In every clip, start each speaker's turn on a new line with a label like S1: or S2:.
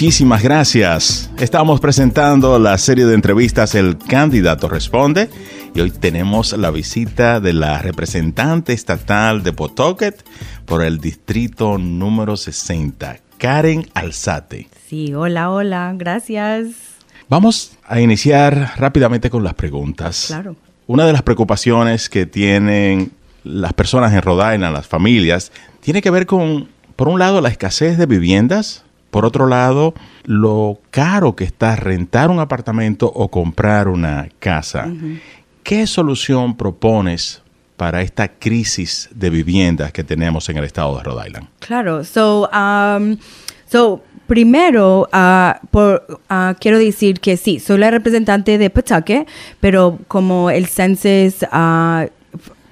S1: Muchísimas gracias. Estamos presentando la serie de entrevistas El Candidato Responde y hoy tenemos la visita de la representante estatal de Pawtucket por el distrito número 60, Karen Alzate.
S2: Sí, hola, hola, gracias.
S1: Vamos a iniciar rápidamente con las preguntas.
S2: Claro.
S1: Una de las preocupaciones que tienen las personas en Rhode Island, las familias, tiene que ver con, por un lado, la escasez de viviendas, por otro lado, lo caro que está rentar un apartamento o comprar una casa. ¿Qué solución propones para esta crisis de viviendas que tenemos en el estado de Rhode Island?
S2: Claro, so, um, so primero, uh, por, uh, quiero decir que sí, soy la representante de Pawtucket, pero como el census uh,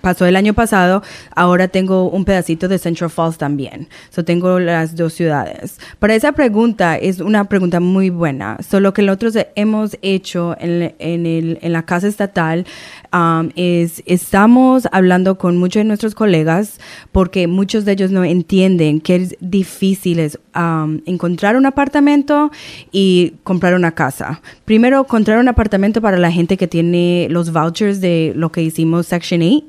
S2: pasó el año pasado, ahora tengo un pedacito de Central Falls también. So tengo las dos ciudades. Para esa pregunta es una pregunta muy buena. Solo que nosotros hemos hecho en, en, el, en la casa estatal um, es estamos hablando con muchos de nuestros colegas porque muchos de ellos no entienden que es difícil es, um, encontrar un apartamento y comprar una casa. Primero, encontrar un apartamento para la gente que tiene los vouchers de lo que hicimos Section 8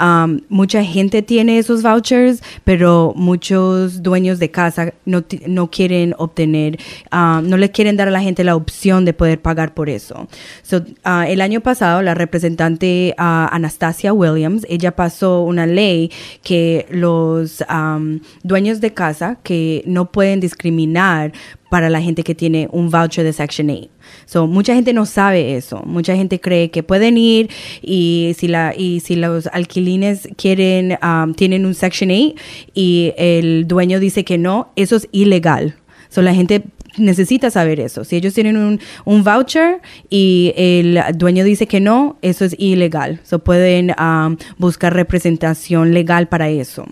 S2: Um, mucha gente tiene esos vouchers, pero muchos dueños de casa no, no quieren obtener, um, no le quieren dar a la gente la opción de poder pagar por eso. So, uh, el año pasado, la representante uh, Anastasia Williams, ella pasó una ley que los um, dueños de casa que no pueden discriminar para la gente que tiene un voucher de Section 8. So, mucha gente no sabe eso. Mucha gente cree que pueden ir y si, la, y si los alquilines quieren, um, tienen un Section 8 y el dueño dice que no, eso es ilegal. So, la gente necesita saber eso. Si ellos tienen un, un, voucher y el dueño dice que no, eso es ilegal. So, pueden um, buscar representación legal para eso.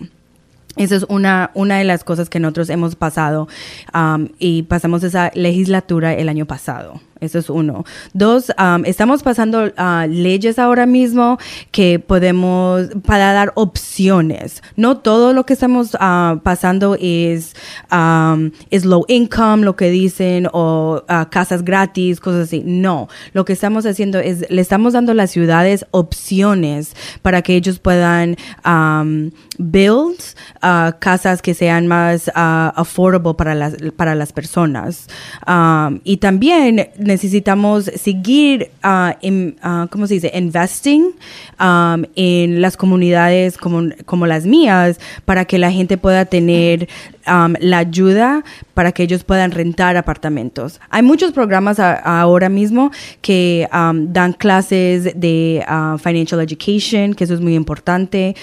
S2: Esa es una, una de las cosas que nosotros hemos pasado um, y pasamos esa legislatura el año pasado. Eso es uno. Dos, um, estamos pasando uh, leyes ahora mismo que podemos, para dar opciones. No todo lo que estamos uh, pasando es, um, es low income, lo que dicen, o uh, casas gratis, cosas así. No. Lo que estamos haciendo es, le estamos dando a las ciudades opciones para que ellos puedan um, build casas que sean más affordable para las, para las personas. y también necesitamos seguir, uh, ¿cómo se dice? Investing um, en las comunidades como, como las mías para que la gente pueda tener la ayuda para que ellos puedan rentar apartamentos. Hay muchos programas ahora mismo que um, dan clases de uh, financial education, que eso es muy importante,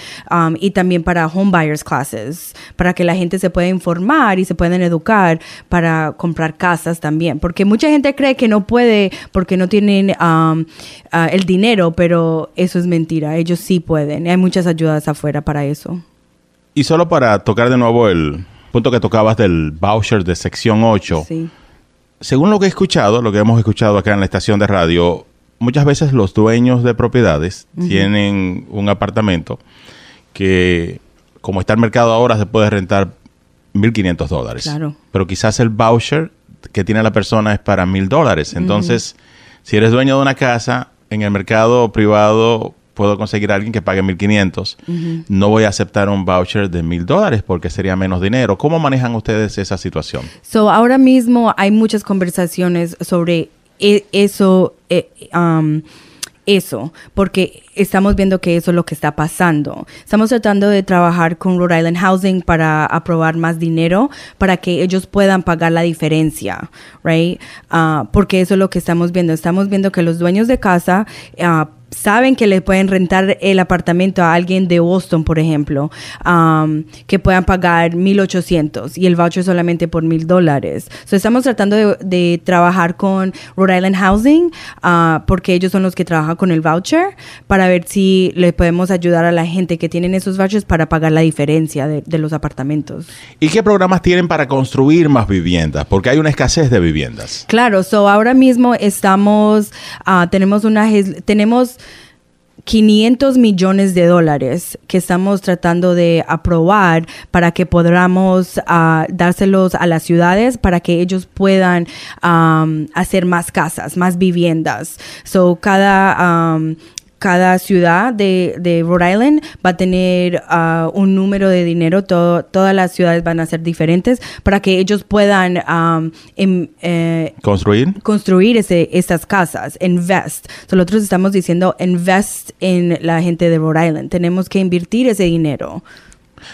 S2: y también para home buyers classes, para que la gente se pueda informar y se puedan educar para comprar casas también, porque mucha gente cree que no puede porque no tienen uh, el dinero, pero eso es mentira, ellos sí pueden, hay muchas ayudas afuera para eso.
S1: Y solo para tocar de nuevo el, punto que tocabas del voucher de sección 8.
S2: Sí.
S1: Según lo que he escuchado, lo que hemos escuchado acá en la estación de radio, muchas veces los dueños de propiedades tienen un apartamento que, como está el mercado ahora, se puede rentar 1.500 dólares.
S2: Claro.
S1: Pero quizás el voucher que tiene la persona es para 1.000 dólares. Entonces, si eres dueño de una casa, en el mercado privado puedo conseguir a alguien que pague 1.500. No voy a aceptar un voucher de 1.000 dólares porque sería menos dinero. ¿Cómo manejan ustedes esa situación?
S2: So, ahora mismo hay muchas conversaciones sobre e, eso. Eh, um, eso, porque estamos viendo que eso es lo que está pasando. Estamos tratando de trabajar con Rhode Island Housing para aprobar más dinero para que ellos puedan pagar la diferencia, right? Ah, porque eso es lo que estamos viendo. Estamos viendo que los dueños de casa uh, saben que le pueden rentar el apartamento a alguien de Boston, por ejemplo, um, que puedan pagar 1.800 y el voucher solamente por 1.000 dólares. So, estamos tratando de, trabajar con Rhode Island Housing uh, porque ellos son los que trabajan con el voucher para ver si le podemos ayudar a la gente que tienen esos vouchers para pagar la diferencia de, de los apartamentos.
S1: ¿Y qué programas tienen para construir más viviendas? Porque hay una escasez de viviendas.
S2: Claro, so ahora mismo estamos, uh, tenemos una, tenemos 500 millones de dólares que estamos tratando de aprobar para que podamos ah, dárselos a las ciudades para que ellos puedan am, hacer más casas, más viviendas. So, cada am, cada ciudad de, de Rhode Island va a tener ah, un número de dinero, todo- todas las ciudades van a ser diferentes para que ellos puedan em- eh,
S1: ¿Construir?
S2: construir ese, estas casas, invest. So, Nosotros estamos diciendo invest en la gente de Rhode Island. Tenemos que invertir ese dinero.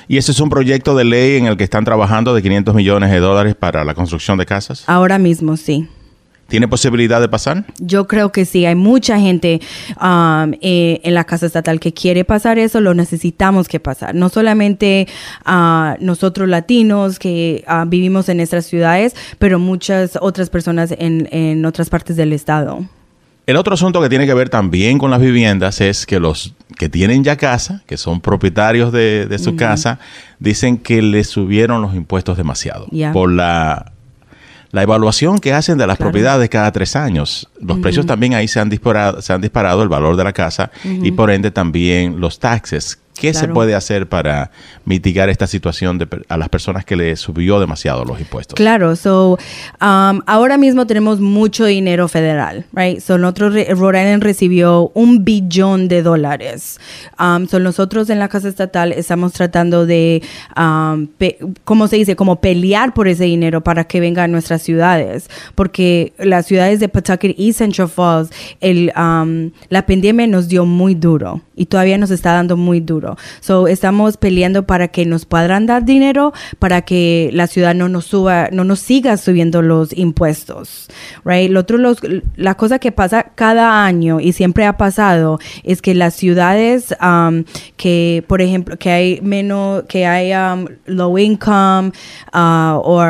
S1: Y ese es un proyecto de ley en el que están trabajando de 500 millones de dólares para la construcción de casas.
S2: Ahora mismo, sí.
S1: ¿Tiene posibilidad de pasar?
S2: Yo creo que sí, hay mucha gente um, eh, en la casa estatal que quiere pasar eso, lo necesitamos que pasar. No solamente ah, nosotros latinos que ah, vivimos en nuestras ciudades, pero muchas otras personas en, en otras partes del estado.
S1: El otro asunto que tiene que ver también con las viviendas es que los que tienen ya casa, que son propietarios de, de su casa, dicen que les subieron los impuestos demasiado por la, la evaluación que hacen de las
S2: Claro.
S1: propiedades cada tres años. Los precios también ahí se han disparado, se han disparado el valor de la casa y por ende también los taxes. ¿Qué se puede hacer para mitigar esta situación de a las personas que les subió demasiado los impuestos?
S2: Claro, so um, ahora mismo tenemos mucho dinero federal, right? So nosotros Rhode Island recibió un billón de dólares. Um, so nosotros en la casa estatal estamos tratando de, um, ¿cómo se dice? Como pelear por ese dinero para que venga a nuestras ciudades, porque las ciudades de Pawtucket y Central Falls, el, um, la pandemia nos dio muy duro y todavía nos está dando muy duro. So estamos peleando para que nos puedan dar dinero para que la ciudad no nos suba, no nos siga subiendo los impuestos, right? Lo otro, los, la cosa que pasa cada año y siempre ha pasado es que las ciudades um, que, por ejemplo, que hay menos, que hay um, low income o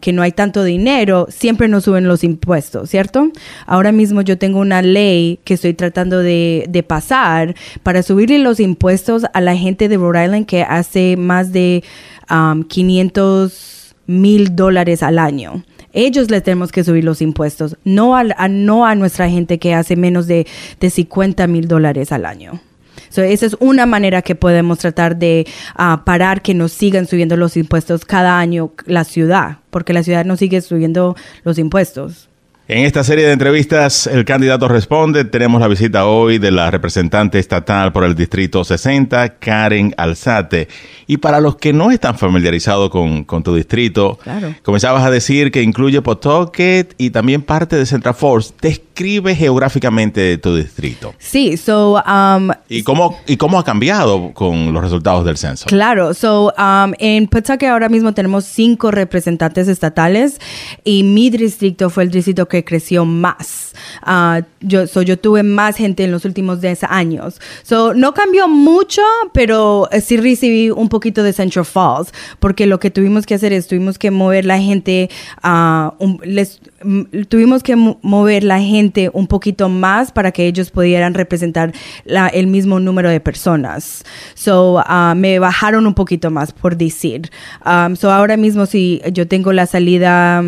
S2: que no hay tanto dinero, siempre nos suben los impuestos, ¿cierto? Ahora mismo yo tengo una ley que estoy tratando de, de pasar para subirle los impuestos a la gente de Rhode Island que hace más de um, 500 mil dólares al año. Ellos les tenemos que subir los impuestos, no, a, no a nuestra gente que hace menos de, de 50 mil dólares al año. So, esa es una manera que podemos tratar de ah, parar que nos sigan subiendo los impuestos cada año la ciudad, porque la ciudad no sigue subiendo los impuestos.
S1: En esta serie de entrevistas, el candidato responde. Tenemos la visita hoy de la representante estatal por el Distrito 60, Karen Alzate. Y para los que no están familiarizados con, con tu distrito,
S2: Claro.
S1: comenzabas a decir que incluye Pawtucket y también parte de Central Falls. Describe geográficamente tu distrito.
S2: Sí, so um,
S1: ¿Y cómo, ¿Y cómo ha cambiado con los resultados del censo?
S2: Claro, so um, en Pawtucket ahora mismo tenemos cinco representantes estatales y mi distrito fue el distrito que creció más. Ah, yo, so yo tuve más gente en los últimos 10 años. So no cambió mucho, pero eh, sí recibí un poquito de Central Falls, porque lo que tuvimos que hacer es tuvimos que mover la gente, ah, un- les, mm, tuvimos que mo- mover la gente un poquito más para que ellos pudieran representar la- el mismo número de personas. So, ah, me bajaron un poquito más, por decir. So, ahora mismo sí, yo tengo la salida,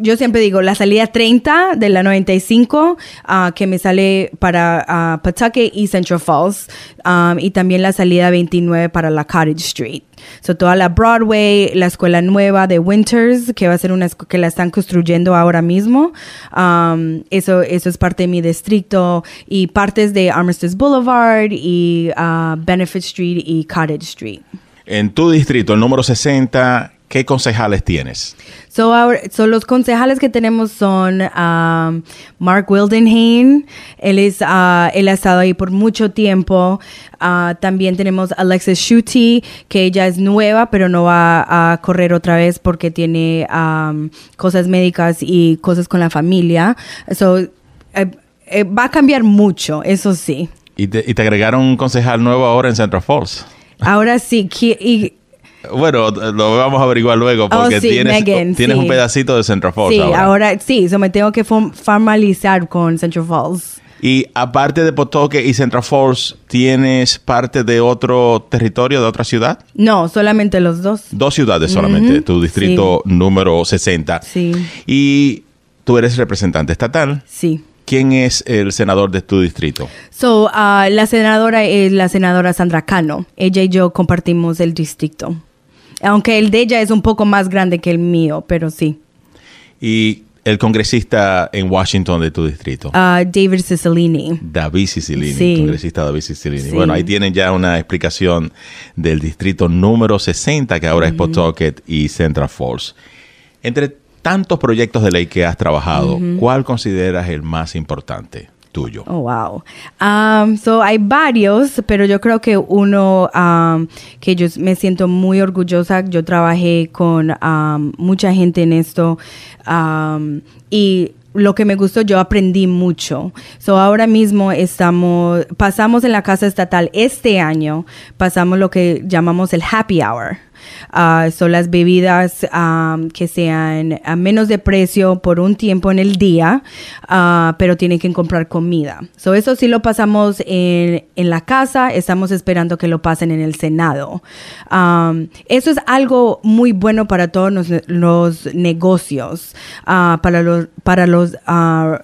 S2: yo siempre digo, la salida 30 de la 95, ah, que me sale para ah, Pawtucket y Central Falls, um, y también la salida 29 para la Cottage Street. So, toda la Broadway, la escuela nueva de Winters, que va a ser una escu- que la están construyendo ahora mismo. Um, eso, eso es parte de mi distrito y partes de Armistice Boulevard y ah, Benefit Street y Cottage Street.
S1: En tu distrito, el número 60, ¿qué concejales tienes?
S2: So, ahora- so los concejales que tenemos son um, Mark Wildenhain, él, es, ah, él ha estado ahí por mucho tiempo. Ah, también tenemos Alexis Schutte, que ella es nueva, pero no va a correr otra vez porque tiene um, cosas médicas y cosas con la familia. So, eh, eh, va a cambiar mucho, eso sí.
S1: Y te, y te agregaron un concejal nuevo ahora en Central Falls.
S2: Ahora sí, y,
S1: Bueno, lo vamos a averiguar luego porque
S2: Oh, sí,
S1: tienes,
S2: Megan,
S1: tienes
S2: sí.
S1: un pedacito de Central Falls
S2: sí,
S1: ahora.
S2: ahora sí, so me tengo que form- formalizar con Central Falls.
S1: Y aparte de Pawtucket y Central Falls, ¿tienes parte de otro territorio, de otra ciudad?
S2: No, solamente los dos.
S1: Dos ciudades solamente,
S2: Ujú,
S1: tu distrito número 60.
S2: Sí.
S1: Y tú eres representante estatal.
S2: Sí.
S1: ¿quién es el senador de tu distrito?
S2: So, uh, la senadora es la senadora Sandra Cano. Ella y yo compartimos el distrito. Aunque el de ella es un poco más grande que el mío, pero sí.
S1: ¿Y el congresista en Washington de tu distrito?
S2: Uh, David Cicilline.
S1: David Cicilline,
S2: Sí.
S1: congresista David Cicilline.
S2: Sí.
S1: Bueno, ahí tienen ya una explicación del distrito número 60, que ahora es Pawtucket y Central Falls. Entre tantos proyectos de ley que has trabajado, ¿cuál consideras el más importante tuyo?
S2: Oh, wow. Um, so, hay varios, pero yo creo que uno um, que yo me siento muy orgullosa. Yo trabajé con um, mucha gente en esto um, y lo que me gustó, yo aprendí mucho. So, ahora mismo estamos, pasamos en la casa estatal este año, pasamos lo que llamamos el happy hour. Ah, son las bebidas am, que sean a menos de precio por un tiempo en el día, ah, pero tienen que comprar comida. So, eso sí lo pasamos en, en la casa, estamos esperando que lo pasen en el Senado. Eso es algo muy bueno para todos los, negocios, para los, para los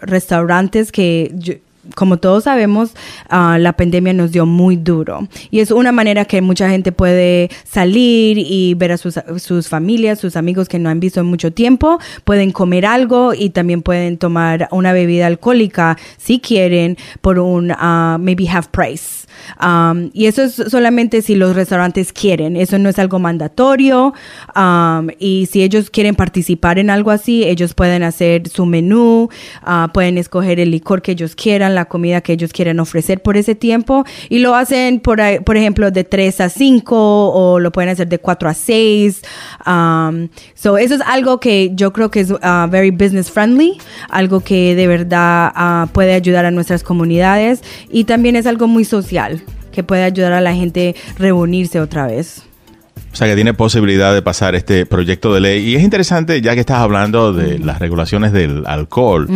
S2: restaurantes que... como todos sabemos, ah, la pandemia nos dio muy duro. Y es una manera que mucha gente puede salir y ver a sus, sus familias, sus amigos que no han visto en mucho tiempo. Pueden comer algo y también pueden tomar una bebida alcohólica si quieren por un ah, maybe half price. Um, y eso es solamente si los restaurantes quieren. Eso no es algo mandatorio. Um, y si ellos quieren participar en algo así, ellos pueden hacer su menú, ah, pueden escoger el licor que ellos quieran, la comida que ellos quieran ofrecer por ese tiempo. Y lo hacen, por, por ejemplo, de 3 a 5 o lo pueden hacer de 4 a 6. Um, so eso es algo que yo creo que es ah, very business friendly, algo que de verdad ah, puede ayudar a nuestras comunidades y también es algo muy social que puede ayudar a la gente reunirse otra vez.
S1: O sea, que tiene posibilidad de pasar este proyecto de ley. Y es interesante, ya que estás hablando de las regulaciones del alcohol,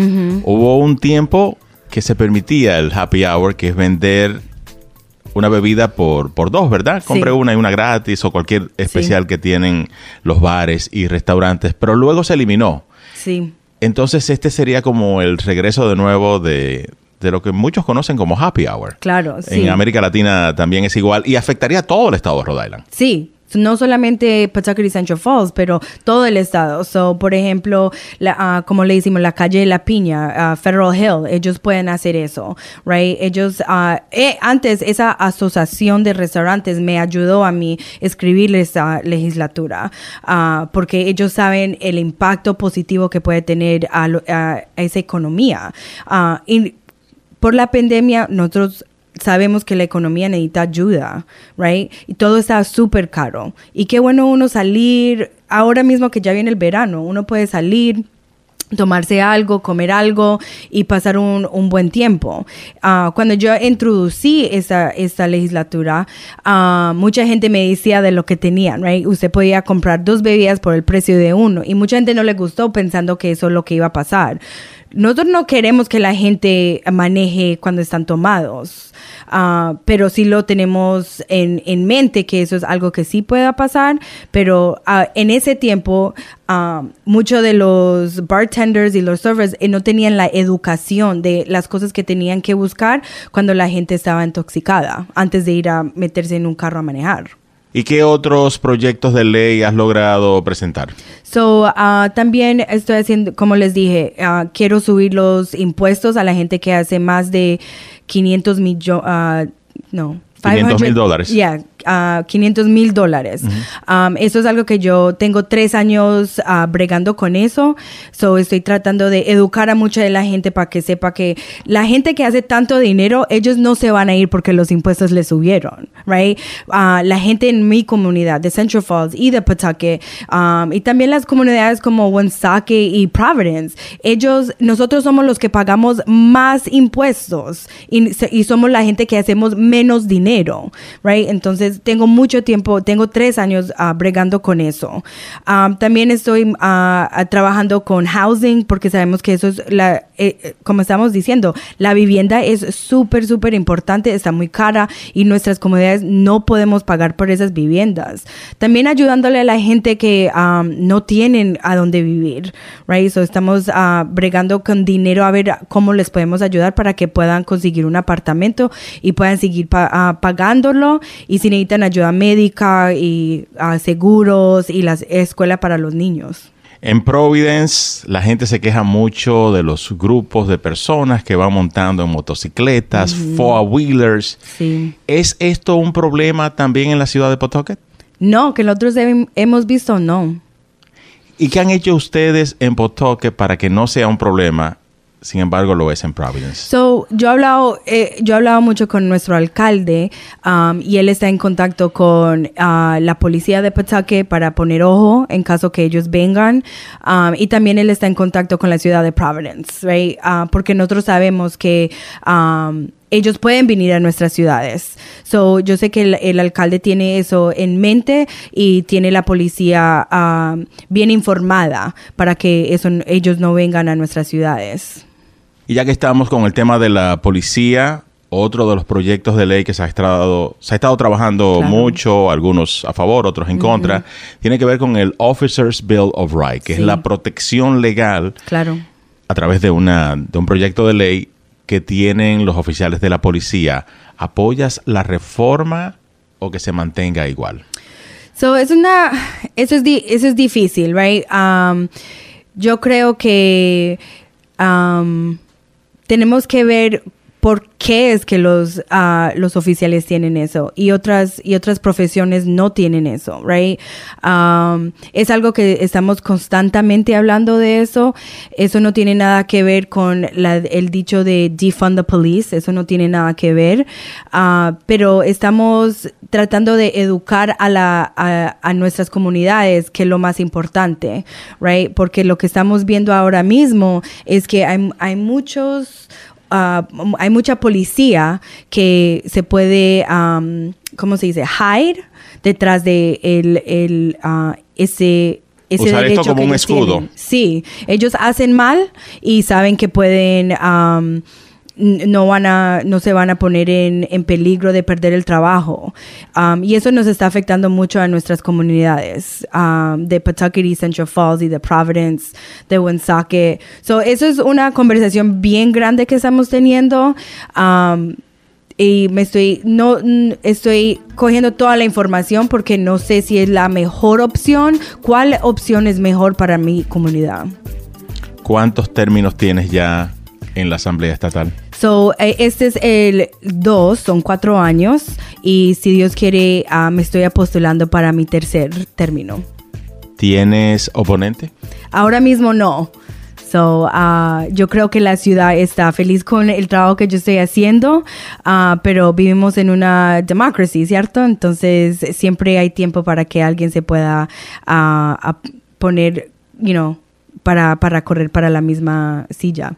S1: hubo un tiempo que se permitía el happy hour, que es vender una bebida por, por dos, ¿verdad? Compre
S2: Sí.
S1: una y una gratis o cualquier especial que tienen los bares y restaurantes, pero luego se eliminó.
S2: Sí.
S1: Entonces este sería como el regreso de nuevo de, de lo que muchos conocen como happy hour.
S2: Claro, sí.
S1: En América Latina también es igual y afectaría a todo el estado de Rhode Island.
S2: Sí, no solamente Pawtucket y Central Falls, pero todo el estado. So, por ejemplo, la, ah, como le decimos, la calle La Piña, ah, Federal Hill, ellos pueden hacer eso, right? Ellos, eh, antes esa asociación de restaurantes me ayudó a mí escribir esa legislatura, porque ellos saben el impacto positivo que puede tener a, a esa economía. Por la pandemia, nosotros sabemos que la economía necesita ayuda, right? Y todo está súper caro. Y qué bueno uno salir, ahora mismo que ya viene el verano, uno puede salir tomarse algo, comer algo y pasar un, buen tiempo. Ah, cuando yo introducí esta, esta legislatura, ah, mucha gente me decía de lo que tenían, right? Usted podía comprar dos bebidas por el precio de uno y mucha gente no le gustó pensando que eso es lo que iba a pasar. Nosotros no queremos que la gente maneje cuando están tomados, ah, pero sí lo tenemos en, en mente que eso es algo que sí pueda pasar, pero ah, en ese tiempo ah, muchos de los bartenders y los servers eh, no tenían la educación de las cosas que tenían que buscar cuando la gente estaba intoxicada antes de ir a meterse en un carro a manejar.
S1: ¿Y qué otros proyectos de ley has logrado presentar?
S2: So, ah, también estoy haciendo, como les dije, ah, quiero subir los impuestos a la gente que hace más de 500 millones, no.
S1: 500,000 dólares.
S2: Yeah, ah, 500 mil dólares. Um, eso es algo que yo tengo tres años ah, bregando con eso. So, estoy tratando de educar a mucha de la gente para que sepa que la gente que hace tanto dinero, ellos no se van a ir porque los impuestos les subieron, right? Ah, la gente en mi comunidad de Central Falls y de Pawtucket um, y también las comunidades como Woonsocket y Providence, ellos, nosotros somos los que pagamos más impuestos y, y somos la gente que hacemos menos dinero. Right? Entonces tengo mucho tiempo, tengo tres años ah, bregando con eso. Ah, también estoy ah, trabajando con housing porque sabemos que eso es la, eh, como estamos diciendo, la vivienda es súper, súper importante, está muy cara y nuestras comunidades no podemos pagar por esas viviendas. También ayudándole a la gente que no tienen a dónde vivir, right? So estamos bregando con dinero a ver cómo les podemos ayudar para que puedan conseguir un apartamento y puedan seguir ah, pagándolo y si necesitan ayuda médica y ah, seguros y la escuela para los niños.
S1: En Providence la gente se queja mucho de los grupos de personas que van montando en motocicletas, four-wheelers. ¿Es esto un problema también en la ciudad de Pawtucket?
S2: No, que nosotros hemos visto no.
S1: ¿Y qué han hecho ustedes en Pawtucket para que no sea un problema sin embargo lo es en Providence.
S2: So, yo he hablado, eh, yo hablado mucho con nuestro alcalde um, y él está en contacto con uh, la policía de Pawtucket para poner ojo en caso que ellos vengan um, y también él está en contacto con la ciudad de Providence, right? Uh, porque nosotros sabemos que um, ellos pueden venir a nuestras ciudades. So, yo sé que el, alcalde tiene eso en mente y tiene la policía bien informada para que eso, ellos no vengan a nuestras ciudades.
S1: Y ya que estamos con el tema de la policía, otro de los proyectos de ley que se ha estado, se ha estado trabajando mucho, algunos a favor, otros en contra, tiene que ver con el Officers Bill of Rights, que es la protección legal
S2: claro.
S1: a través de, una, de un proyecto de ley que tienen los oficiales de la policía. ¿Apoyas la reforma o que se mantenga igual?
S2: So, es una, eso es, eso es difícil, right? Um, yo creo que um, tenemos que ver por qué es que los, ah, los oficiales tienen eso y otras, y otras profesiones no tienen eso, right? Um, es algo que estamos constantemente hablando de eso. Eso no tiene nada que ver con el dicho de defund the police, eso no tiene nada que ver. Uh, pero estamos tratando de educar a, la, a, nuestras comunidades, que es lo más importante, right? Porque lo que estamos viendo ahora mismo es que hay, hay muchos Ah, hay mucha policía que se puede, ¿cómo se dice? Hide detrás de el, el uh, ese ese
S1: Usar esto como un escudo.
S2: Sí, ellos hacen mal y saben que pueden no van a, no se van a poner en, en peligro de perder el trabajo. Um, y eso nos está afectando mucho a nuestras comunidades um, de Pawtucket y Central Falls y de Providence, de Woonsocket. So, eso es una conversación bien grande que estamos teniendo. Um, y me estoy no estoy cogiendo toda la información porque no sé si es la mejor opción, cuál opción es mejor para mi comunidad.
S1: ¿Cuántos términos tienes ya en la Asamblea Estatal?
S2: So, eh, este es el 2, son cuatro años y si Dios quiere ah, me estoy apostulando para mi tercer término.
S1: ¿Tienes oponente?
S2: Ahora mismo no. So, uh, yo creo que la ciudad está feliz con el trabajo que yo estoy haciendo, uh, pero vivimos en una democracia, ¿cierto? Entonces siempre hay tiempo para que alguien se pueda poner, you know, para, para correr para la misma silla.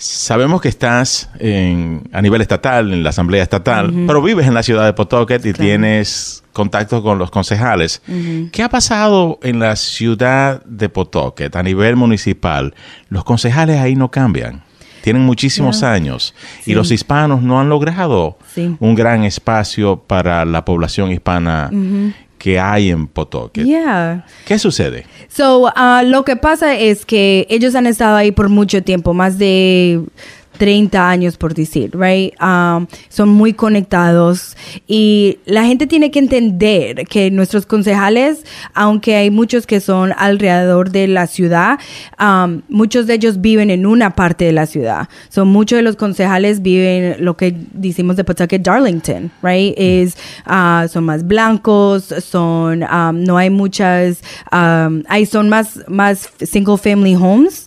S1: Sabemos que estás en, a nivel estatal, en la Asamblea Estatal, pero vives en la ciudad de Pawtucket y tienes contacto con los concejales. ¿Qué ha pasado en la ciudad de Pawtucket a nivel municipal? Los concejales ahí no cambian. Tienen muchísimos años. Y los hispanos no han logrado un gran espacio para la población hispana que hay en Pawtucket. ¿Qué sucede?
S2: So, uh, lo que pasa es que ellos han estado ahí por mucho tiempo, más de 30 años por decir, right? Um, son muy conectados y la gente tiene que entender que nuestros concejales, aunque hay muchos que son alrededor de la ciudad, um, muchos de ellos viven en una parte de la ciudad. Son muchos de los concejales viven lo que decimos de Pawtucket Darlington, right? Es, uh, son más blancos, son, um, no hay muchas, hay son más, más single family homes.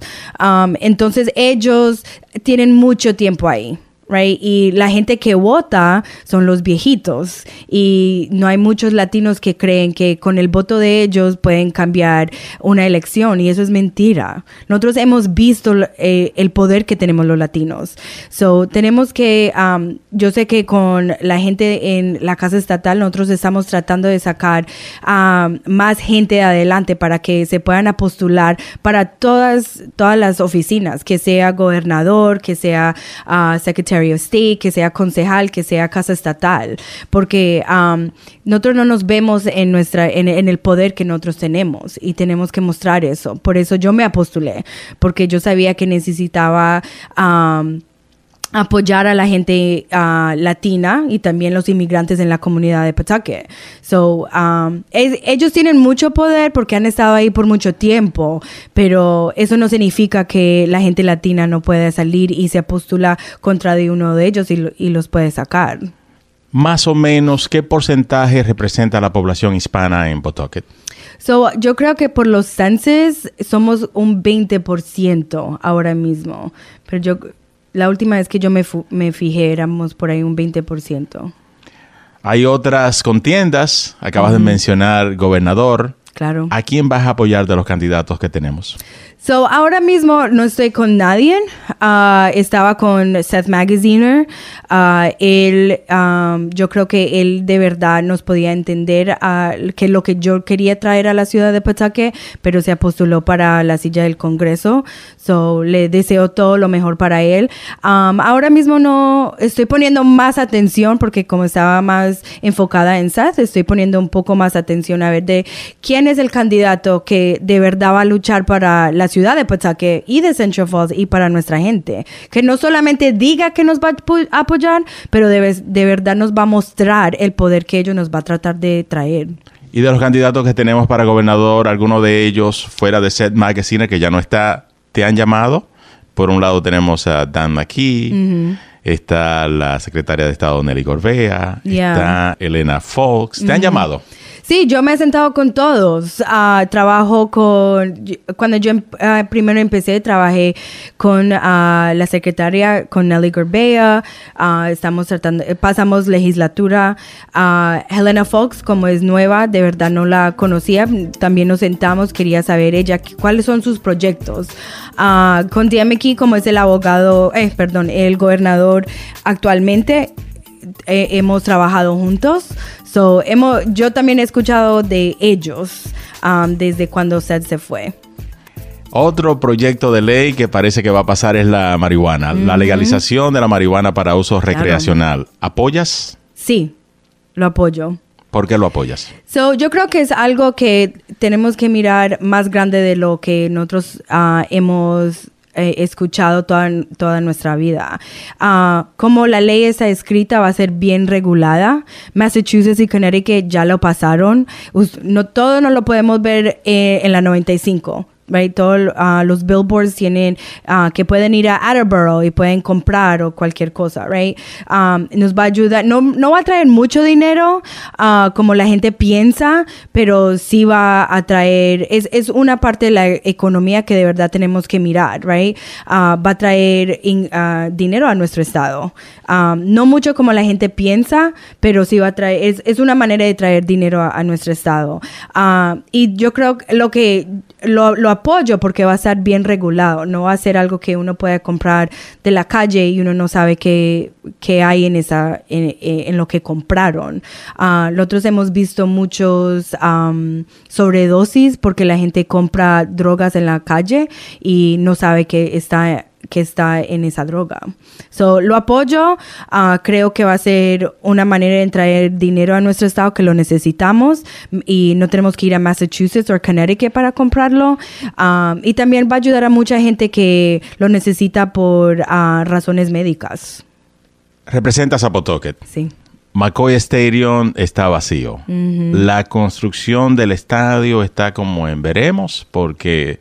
S2: entonces ellos tienen mucho tiempo ahí. Right? Y la gente que vota son los viejitos y no hay muchos latinos que creen que con el voto de ellos pueden cambiar una elección y eso es mentira. Nosotros hemos visto eh, el poder que tenemos los latinos. So, tenemos que, um, yo sé que con la gente en la casa estatal nosotros estamos tratando de sacar um, más gente adelante para que se puedan postular para todas, todas las oficinas, que sea gobernador, que sea uh, secretario Que sea concejal, que sea casa estatal, porque um, nosotros no nos vemos en, nuestra, en, el poder que nosotros tenemos y tenemos que mostrar eso. Por eso yo me apostulé, porque yo sabía que necesitaba... Um, apoyar a la gente uh, latina y también los inmigrantes en la comunidad de Pawtucket. So, um, ellos tienen mucho poder porque han estado ahí por mucho tiempo, pero eso no significa que la gente latina no puede salir y se postula contra de uno de ellos y, y los puede sacar.
S1: Más o menos, ¿qué porcentaje representa la población hispana en Pawtucket?
S2: So, yo creo que por los censos somos un 20% ahora mismo, pero yo la última vez que yo me, me fijé éramos por ahí un 20%.
S1: Hay otras contiendas, acabas de mencionar gobernador.
S2: Claro.
S1: ¿A quién vas a apoyar de los candidatos que tenemos?
S2: So, ahora mismo no estoy con nadie. Uh, estaba con Seth Magaziner. Uh, él, um, yo creo que él de verdad nos podía entender uh, que lo que yo quería traer a la ciudad de Pawtucket, pero se postuló para la silla del Congreso. So, le deseo todo lo mejor para él. Um, ahora mismo no estoy poniendo más atención porque como estaba más enfocada en Seth, estoy poniendo un poco más atención a ver de quién es el candidato que de verdad va a luchar para la ciudad de Pawtucket y de Central Falls y para nuestra gente. Que no solamente diga que nos va a apoyar, pero de, de verdad nos va a mostrar el poder que ellos nos va a tratar de traer.
S1: Y de los candidatos que tenemos para gobernador, alguno de ellos fuera de Seth Magazine, que ya no está, ¿te han llamado? Por un lado tenemos a Dan McKee, está la secretaria de Estado Nelly Gorbea, está Elena Fox. ¿Te han llamado?
S2: Sí, yo me he sentado con todos. Uh, trabajo con, cuando yo uh, primero empecé, trabajé con uh, la secretaria, con Nelly Gorbea. estamos tratando, eh, pasamos legislatura. Helena Fox, como es nueva, de verdad no la conocía. También nos sentamos, quería saber ella cuáles son sus proyectos. con aquí como es el abogado, eh, perdón, el gobernador actualmente, eh, hemos trabajado juntos. So, hemos, yo también he escuchado de ellos um, desde cuando Seth se fue.
S1: Otro proyecto de ley que parece que va a pasar es la marihuana, la legalización de la marihuana para uso recreacional. ¿Apoyas?
S2: Sí, lo apoyo.
S1: ¿Por qué lo apoyas?
S2: So, yo creo que es algo que tenemos que mirar más grande de lo que nosotros uh, hemos eh, escuchado toda, toda nuestra vida. Uh, como la ley está escrita, va a ser bien regulada. Massachusetts y Connecticut ya lo pasaron. No, todo no lo podemos ver eh, en la 95 right? Todos uh, los billboards tienen uh, que pueden ir a Attleboro y pueden comprar o cualquier cosa, right? Um, nos va a ayudar, no, no va a traer mucho dinero uh, como la gente piensa, pero sí va a traer, es, es una parte de la economía que de verdad tenemos que mirar, right? va a traer dinero a nuestro estado. No mucho como la gente piensa, pero sí va a traer, es, es una manera de traer dinero a, nuestro estado. y yo creo que lo que lo apoyo porque va a estar bien regulado, no va a ser algo que uno pueda comprar de la calle y uno no sabe qué, qué hay en, esa, en, en, lo que compraron. Uh, nosotros hemos visto muchos sobredosis porque la gente compra drogas en la calle y no sabe que está que está en esa droga. So, lo apoyo, ah, creo que va a ser una manera de traer dinero a nuestro estado que lo necesitamos y no tenemos que ir a Massachusetts o Connecticut para comprarlo. Ah, y también va a ayudar a mucha gente que lo necesita por ah, razones médicas.
S1: Representas a.
S2: Sí.
S1: McCoy Stadium está vacío. La construcción del estadio está como en veremos porque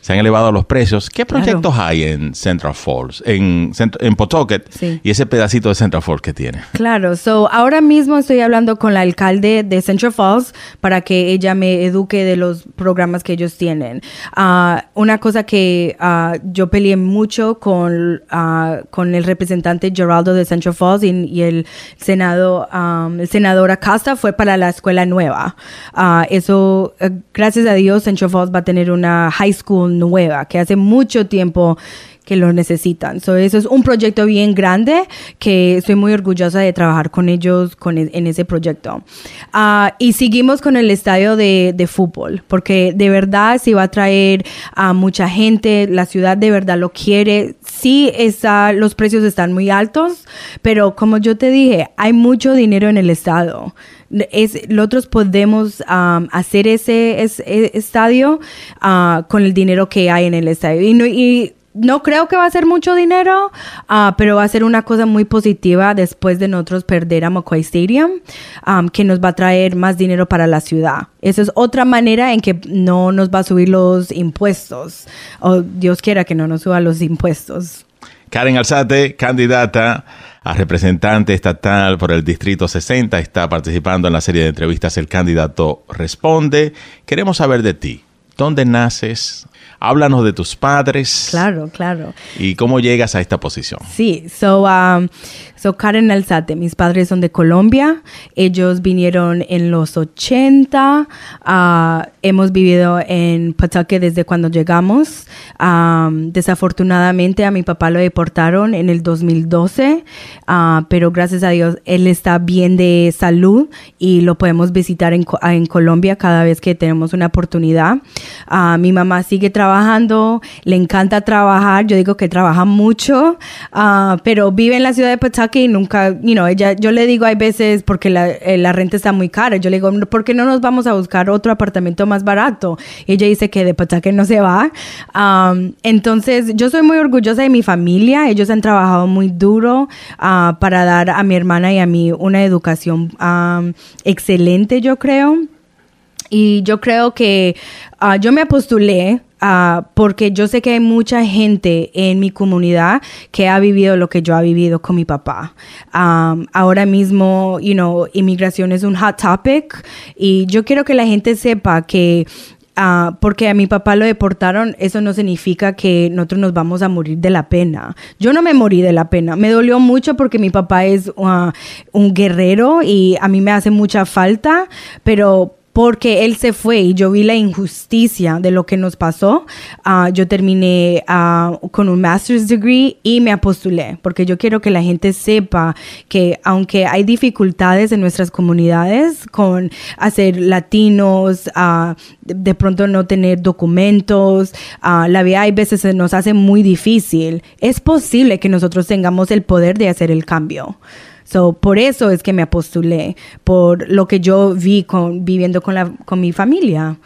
S1: se han elevado los precios. ¿Qué
S2: Claro.
S1: proyectos hay en Central Falls, en, en Pawtucket
S2: Sí.
S1: y ese pedacito de Central Falls que tiene?
S2: Claro, so ahora mismo estoy hablando con la alcalde de Central Falls para que ella me eduque de los programas que ellos tienen. Ah, una cosa que ah, yo peleé mucho con, ah, con el representante Geraldo de Central Falls y, y el senado, um, el senador Acosta fue para la escuela nueva. Eso, eh, gracias a Dios, Central Falls va a tener una high school nueva que hace mucho tiempo que lo necesitan. So, eso es un proyecto bien grande que estoy muy orgullosa de trabajar con ellos con e- en ese proyecto. Ah, y seguimos con el estadio de, de fútbol, porque de verdad sí va a traer a mucha gente, la ciudad de verdad lo quiere. Sí, está, los precios están muy altos, pero como yo te dije, hay mucho dinero en el estado es, nosotros podemos um, hacer ese, e- estadio ah, con el dinero que hay en el estadio. Y no, y no creo que va a ser mucho dinero, ah, pero va a ser una cosa muy positiva después de nosotros perder a McCoy Stadium, um, que nos va a traer más dinero para la ciudad. Esa es otra manera en que no nos va a subir los impuestos. O Dios quiera que no nos suba los impuestos.
S1: Karen Alzate, candidata a representante estatal por el Distrito 60, está participando en la serie de entrevistas El Candidato Responde. Queremos saber de ti. ¿Dónde naces? Háblanos de tus padres.
S2: Claro, claro.
S1: ¿Y cómo llegas a esta posición?
S2: Sí, so, um, so Karen Alzate, mis padres son de Colombia, ellos vinieron en los 80, ah, hemos vivido en Pawtucket desde cuando llegamos, Um, desafortunadamente a mi papá lo deportaron en el 2012, ah, pero gracias a Dios él está bien de salud y lo podemos visitar en, ah, en Colombia cada vez que tenemos una oportunidad. Ah, mi mamá sigue trabajando, le encanta trabajar, yo digo que trabaja mucho, pero vive en la ciudad de Pawtucket y nunca, you know, ella, yo le digo hay veces porque la, eh, la renta está muy cara, yo le digo, ¿por qué no nos vamos a buscar otro apartamento más barato? Y ella dice que de Pawtucket no se va. Um, entonces, yo soy muy orgullosa de mi familia, ellos han trabajado muy duro ah, para dar a mi hermana y a mí una educación um, excelente, yo creo. Y yo creo que ah, yo me postulé ah, porque yo sé que hay mucha gente en mi comunidad que ha vivido lo que yo he vivido con mi papá. Um, ahora mismo, you know, inmigración es un hot topic y yo quiero que la gente sepa que ah, porque a mi papá lo deportaron, eso no significa que nosotros nos vamos a morir de la pena. Yo no me morí de la pena. Me dolió mucho porque mi papá es ah, un guerrero y a mí me hace mucha falta, pero porque él se fue y yo vi la injusticia de lo que nos pasó, ah, yo terminé ah, con un master's degree y me apostulé, porque yo quiero que la gente sepa que aunque hay dificultades en nuestras comunidades con hacer latinos, ah, de, pronto no tener documentos, la vida hay veces se nos hace muy difícil, es posible que nosotros tengamos el poder de hacer el cambio. So, por eso es que me apostulé, por lo que yo vi con, viviendo con, la, con mi familia.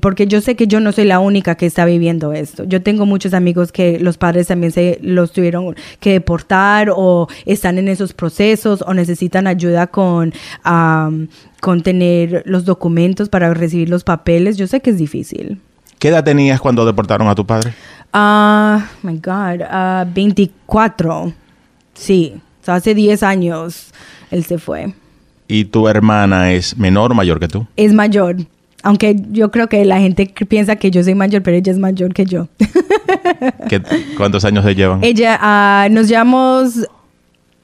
S2: Porque yo sé que yo no soy la única que está viviendo esto. Yo tengo muchos amigos que los padres también se los tuvieron que deportar o están en esos procesos o necesitan ayuda con, con tener los documentos para recibir los papeles. Yo sé que es difícil.
S1: ¿Qué edad tenías cuando deportaron a tu padre?
S2: Ah, my God, ah, 24. Sí, o sea, hace 10 años él se fue.
S1: ¿Y tu hermana es menor o mayor que tú?
S2: Es mayor. Aunque yo creo que la gente piensa que yo soy mayor, pero ella es mayor que yo.
S1: ¿Qué- ¿Cuántos años se llevan?
S2: ella, ah, nos llevamos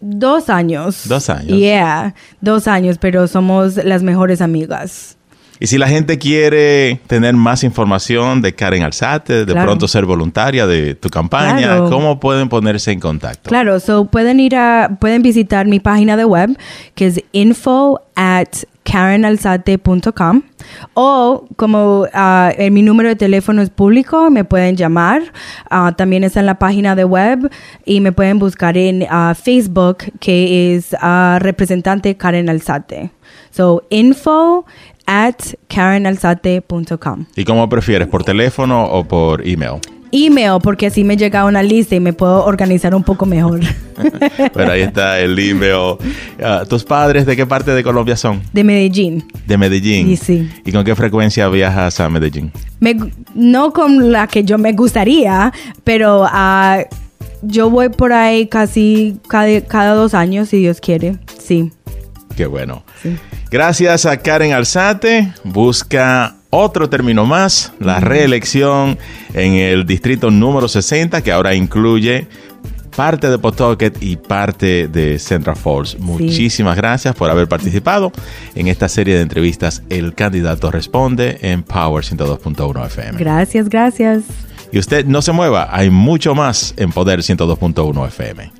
S2: dos años.
S1: Dos años.
S2: Yeah, dos años, pero somos las mejores amigas.
S1: Y si la gente quiere tener más información de Karen Alzate, de
S2: Claro.
S1: pronto ser voluntaria de tu campaña,
S2: Claro.
S1: ¿cómo pueden ponerse en contacto?
S2: Claro, so pueden ir a, pueden visitar mi página de web, que es info at karenalzate.com o como ah, eh, mi número de teléfono es público, me pueden llamar, Ah, también está en la página de web y me pueden buscar en ah, Facebook que es representante Karen Alzate. So info at karenalzate.com.
S1: ¿Y cómo prefieres, por teléfono o por email?
S2: email porque así me llega una lista y me puedo organizar un poco mejor.
S1: Pero ahí está el email. Ah, ¿Tus padres de qué parte de Colombia son?
S2: De Medellín.
S1: De Medellín.
S2: Y sí.
S1: ¿Y con qué frecuencia viajas a Medellín?
S2: Me- no con la que yo me gustaría, pero ah, yo voy por ahí casi cada, cada dos años, si Dios quiere. Sí.
S1: Qué bueno.
S2: Sí.
S1: Gracias a Karen Alzate. Busca otro término más, la reelección en el distrito número 60, que ahora incluye parte de Pawtucket y parte de Central Falls. Muchísimas gracias por haber participado en esta serie de entrevistas El Candidato Responde en Power 102.1 FM.
S2: Gracias, gracias.
S1: Y usted no se mueva, hay mucho más en Poder 102.1 FM.